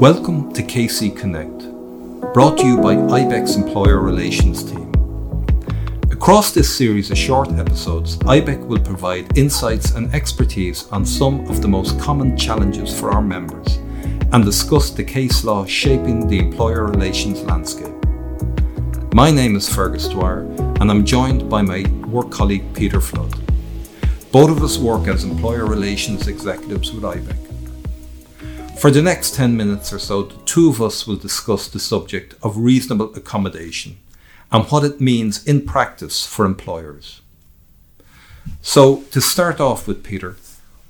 Welcome to KC Connect, brought to you by IBEC's Employer Relations Team. Across this series of short episodes, IBEC will provide insights and expertise on some of the most common challenges for our members and discuss the case law shaping the employer relations landscape. My name is Fergus Dwyer, and I'm joined by my work colleague Peter Flood. Both of us work as employer relations executives with IBEC. For the next 10 minutes or so, the two of us will discuss the subject of reasonable accommodation and what it means in practice for employers. So, to start off with, Peter,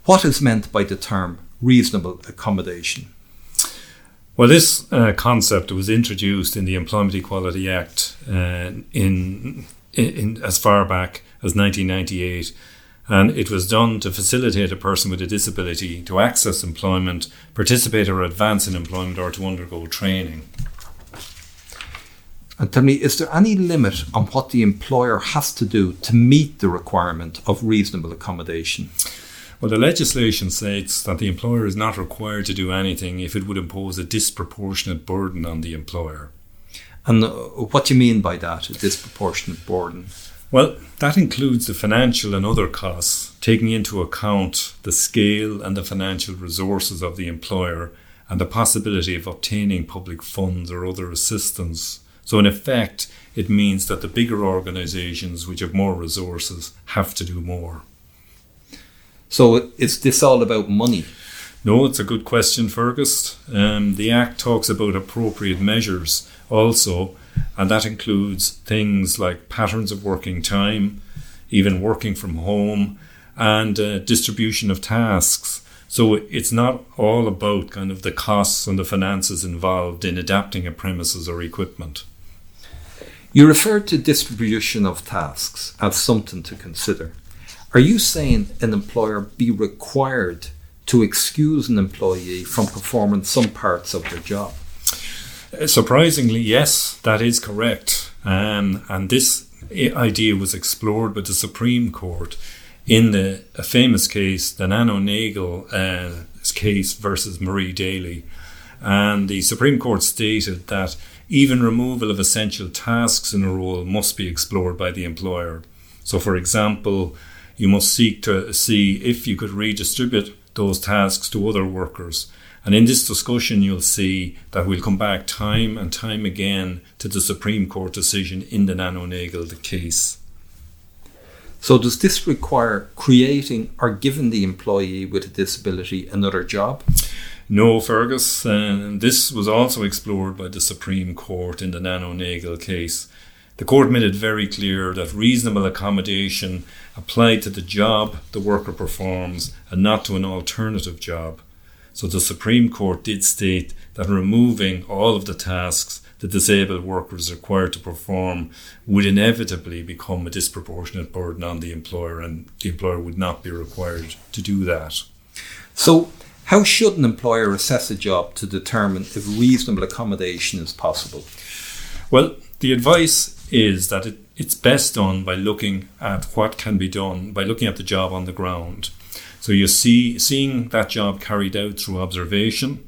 what is meant by the term reasonable accommodation? Well, this uh, concept was introduced in the Employment Equality Act uh, in, in, as far back as 1998 and it was done to facilitate a person with a disability to access employment, participate or advance in employment, or to undergo training. And tell me, is there any limit on what the employer has to do to meet the requirement of reasonable accommodation? Well, the legislation states that the employer is not required to do anything if it would impose a disproportionate burden on the employer. And uh, what do you mean by that, a disproportionate burden? Well, that includes the financial and other costs, taking into account the scale and the financial resources of the employer and the possibility of obtaining public funds or other assistance. So, in effect, it means that the bigger organisations which have more resources have to do more. So, is this all about money? No, it's a good question, Fergus. Um, the Act talks about appropriate measures also and that includes things like patterns of working time, even working from home, and uh, distribution of tasks. So it's not all about kind of the costs and the finances involved in adapting a premises or equipment. You referred to distribution of tasks as something to consider. Are you saying an employer be required to excuse an employee from performing some parts of their job? Surprisingly, yes, that is correct. Um, and this idea was explored by the Supreme Court in the a famous case, the Nano Nagle uh, case versus Marie Daly. And the Supreme Court stated that even removal of essential tasks in a role must be explored by the employer. So, for example, you must seek to see if you could redistribute those tasks to other workers and in this discussion, you'll see that we'll come back time and time again to the Supreme Court decision in the Nano Nagle case. So, does this require creating or giving the employee with a disability another job? No, Fergus. Uh, this was also explored by the Supreme Court in the Nano Nagle case. The court made it very clear that reasonable accommodation applied to the job the worker performs and not to an alternative job. So the Supreme Court did state that removing all of the tasks the disabled worker is required to perform would inevitably become a disproportionate burden on the employer, and the employer would not be required to do that. So, how should an employer assess a job to determine if reasonable accommodation is possible? Well, the advice is that it, it's best done by looking at what can be done, by looking at the job on the ground. So you see, seeing that job carried out through observation,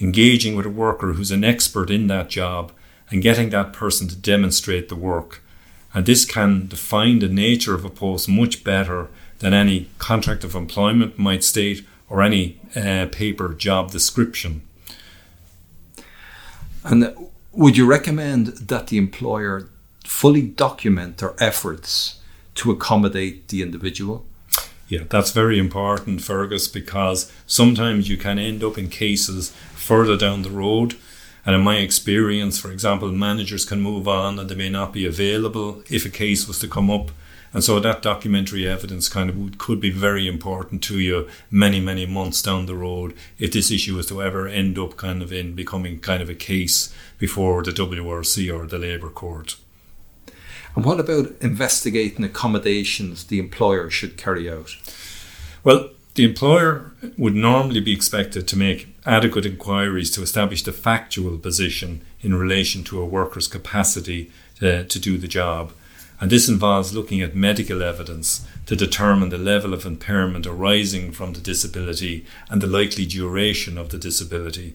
engaging with a worker who's an expert in that job, and getting that person to demonstrate the work. And this can define the nature of a post much better than any contract of employment might state or any uh, paper job description. And would you recommend that the employer fully document their efforts to accommodate the individual? Yeah, that's very important, Fergus, because sometimes you can end up in cases further down the road. And in my experience, for example, managers can move on and they may not be available if a case was to come up. And so that documentary evidence kind of could be very important to you many, many months down the road if this issue was to ever end up kind of in becoming kind of a case before the WRC or the Labour Court. And what about investigating accommodations the employer should carry out? Well, the employer would normally be expected to make adequate inquiries to establish the factual position in relation to a worker's capacity to, to do the job. And this involves looking at medical evidence to determine the level of impairment arising from the disability and the likely duration of the disability.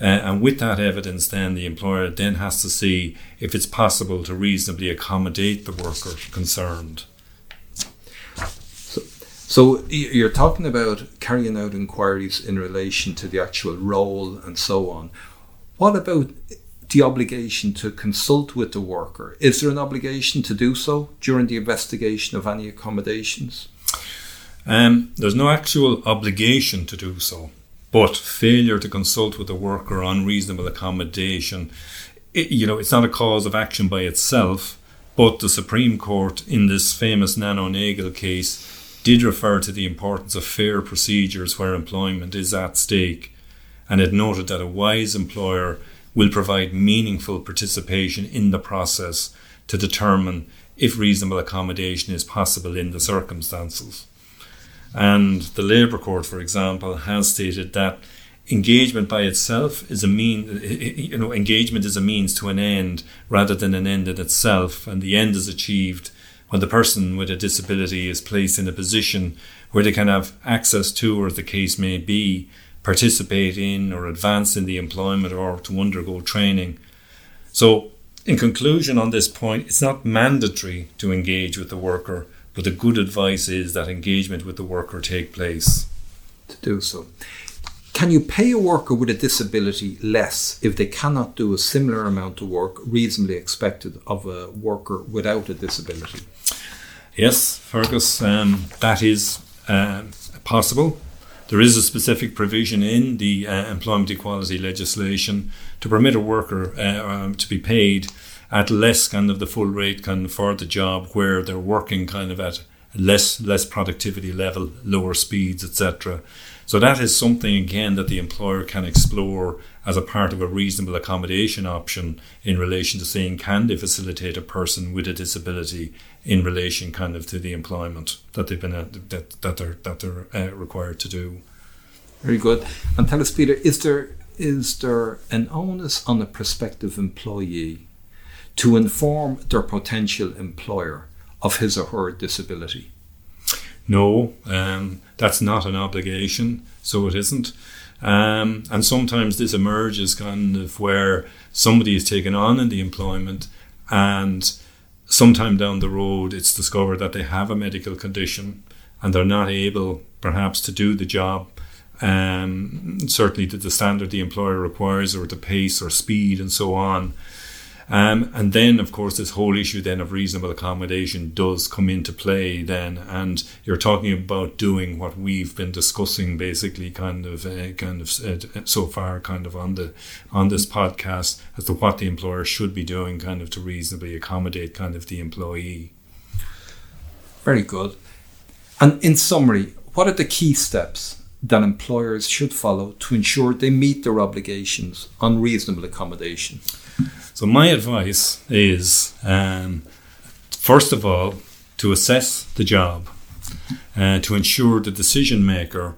Uh, and with that evidence, then the employer then has to see if it's possible to reasonably accommodate the worker concerned. So, so you're talking about carrying out inquiries in relation to the actual role and so on. What about the obligation to consult with the worker. Is there an obligation to do so during the investigation of any accommodations? Um, there's no actual obligation to do so, but failure to consult with the worker on reasonable accommodation, it, you know, it's not a cause of action by itself. But the Supreme Court, in this famous Nano Nagle case, did refer to the importance of fair procedures where employment is at stake, and it noted that a wise employer will provide meaningful participation in the process to determine if reasonable accommodation is possible in the circumstances. And the Labour Court, for example, has stated that engagement by itself is a mean you know engagement is a means to an end rather than an end in itself and the end is achieved when the person with a disability is placed in a position where they can have access to or the case may be participate in or advance in the employment or to undergo training. So, in conclusion on this point, it's not mandatory to engage with the worker, but the good advice is that engagement with the worker take place. To do so. Can you pay a worker with a disability less if they cannot do a similar amount of work reasonably expected of a worker without a disability? Yes, Fergus, um, that is uh, possible. There is a specific provision in the uh, employment equality legislation to permit a worker uh, um, to be paid at less kind of the full rate kind of for the job where they're working kind of at less less productivity level, lower speeds, etc. So that is something again that the employer can explore as a part of a reasonable accommodation option in relation to saying can they facilitate a person with a disability in relation kind of to the employment that they've been uh, that that they're that they're uh, required to do. Very good. And tell us, Peter, is there is there an onus on a prospective employee to inform their potential employer of his or her disability? No, um, that's not an obligation, so it isn't. Um, and sometimes this emerges kind of where somebody is taken on in the employment and sometime down the road it's discovered that they have a medical condition and they're not able perhaps to do the job um, certainly to the standard the employer requires or the pace or speed and so on um, and then, of course, this whole issue then of reasonable accommodation does come into play then, and you're talking about doing what we've been discussing, basically, kind of, uh, kind of uh, so far, kind of on the on this podcast as to what the employer should be doing, kind of to reasonably accommodate kind of the employee. Very good. And in summary, what are the key steps that employers should follow to ensure they meet their obligations on reasonable accommodation? So my advice is, um, first of all, to assess the job, uh, to ensure the decision maker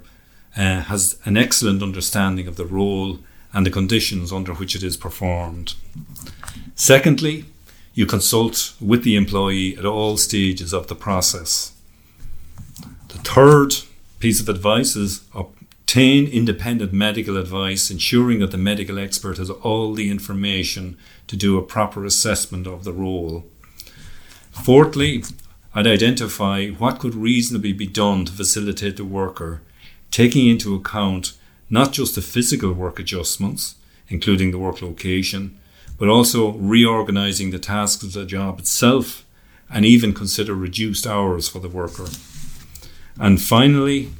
uh, has an excellent understanding of the role and the conditions under which it is performed. Secondly, you consult with the employee at all stages of the process. The third piece of advice is obtain independent medical advice, ensuring that the medical expert has all the information to do a proper assessment of the role. Fourthly, I'd identify what could reasonably be done to facilitate the worker, taking into account not just the physical work adjustments, including the work location, but also reorganizing the tasks of the job itself and even consider reduced hours for the worker. And finally,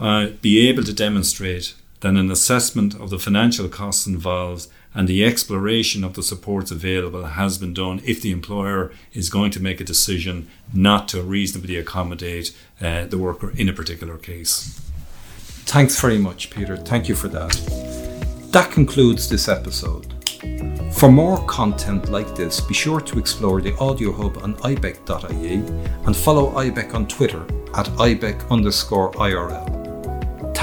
uh, be able to demonstrate that an assessment of the financial costs involved and the exploration of the supports available has been done if the employer is going to make a decision not to reasonably accommodate uh, the worker in a particular case. Thanks very much, Peter. Thank you for that. That concludes this episode. For more content like this, be sure to explore the audio hub on ibec.ie and follow ibec on Twitter at ibec underscore IRL.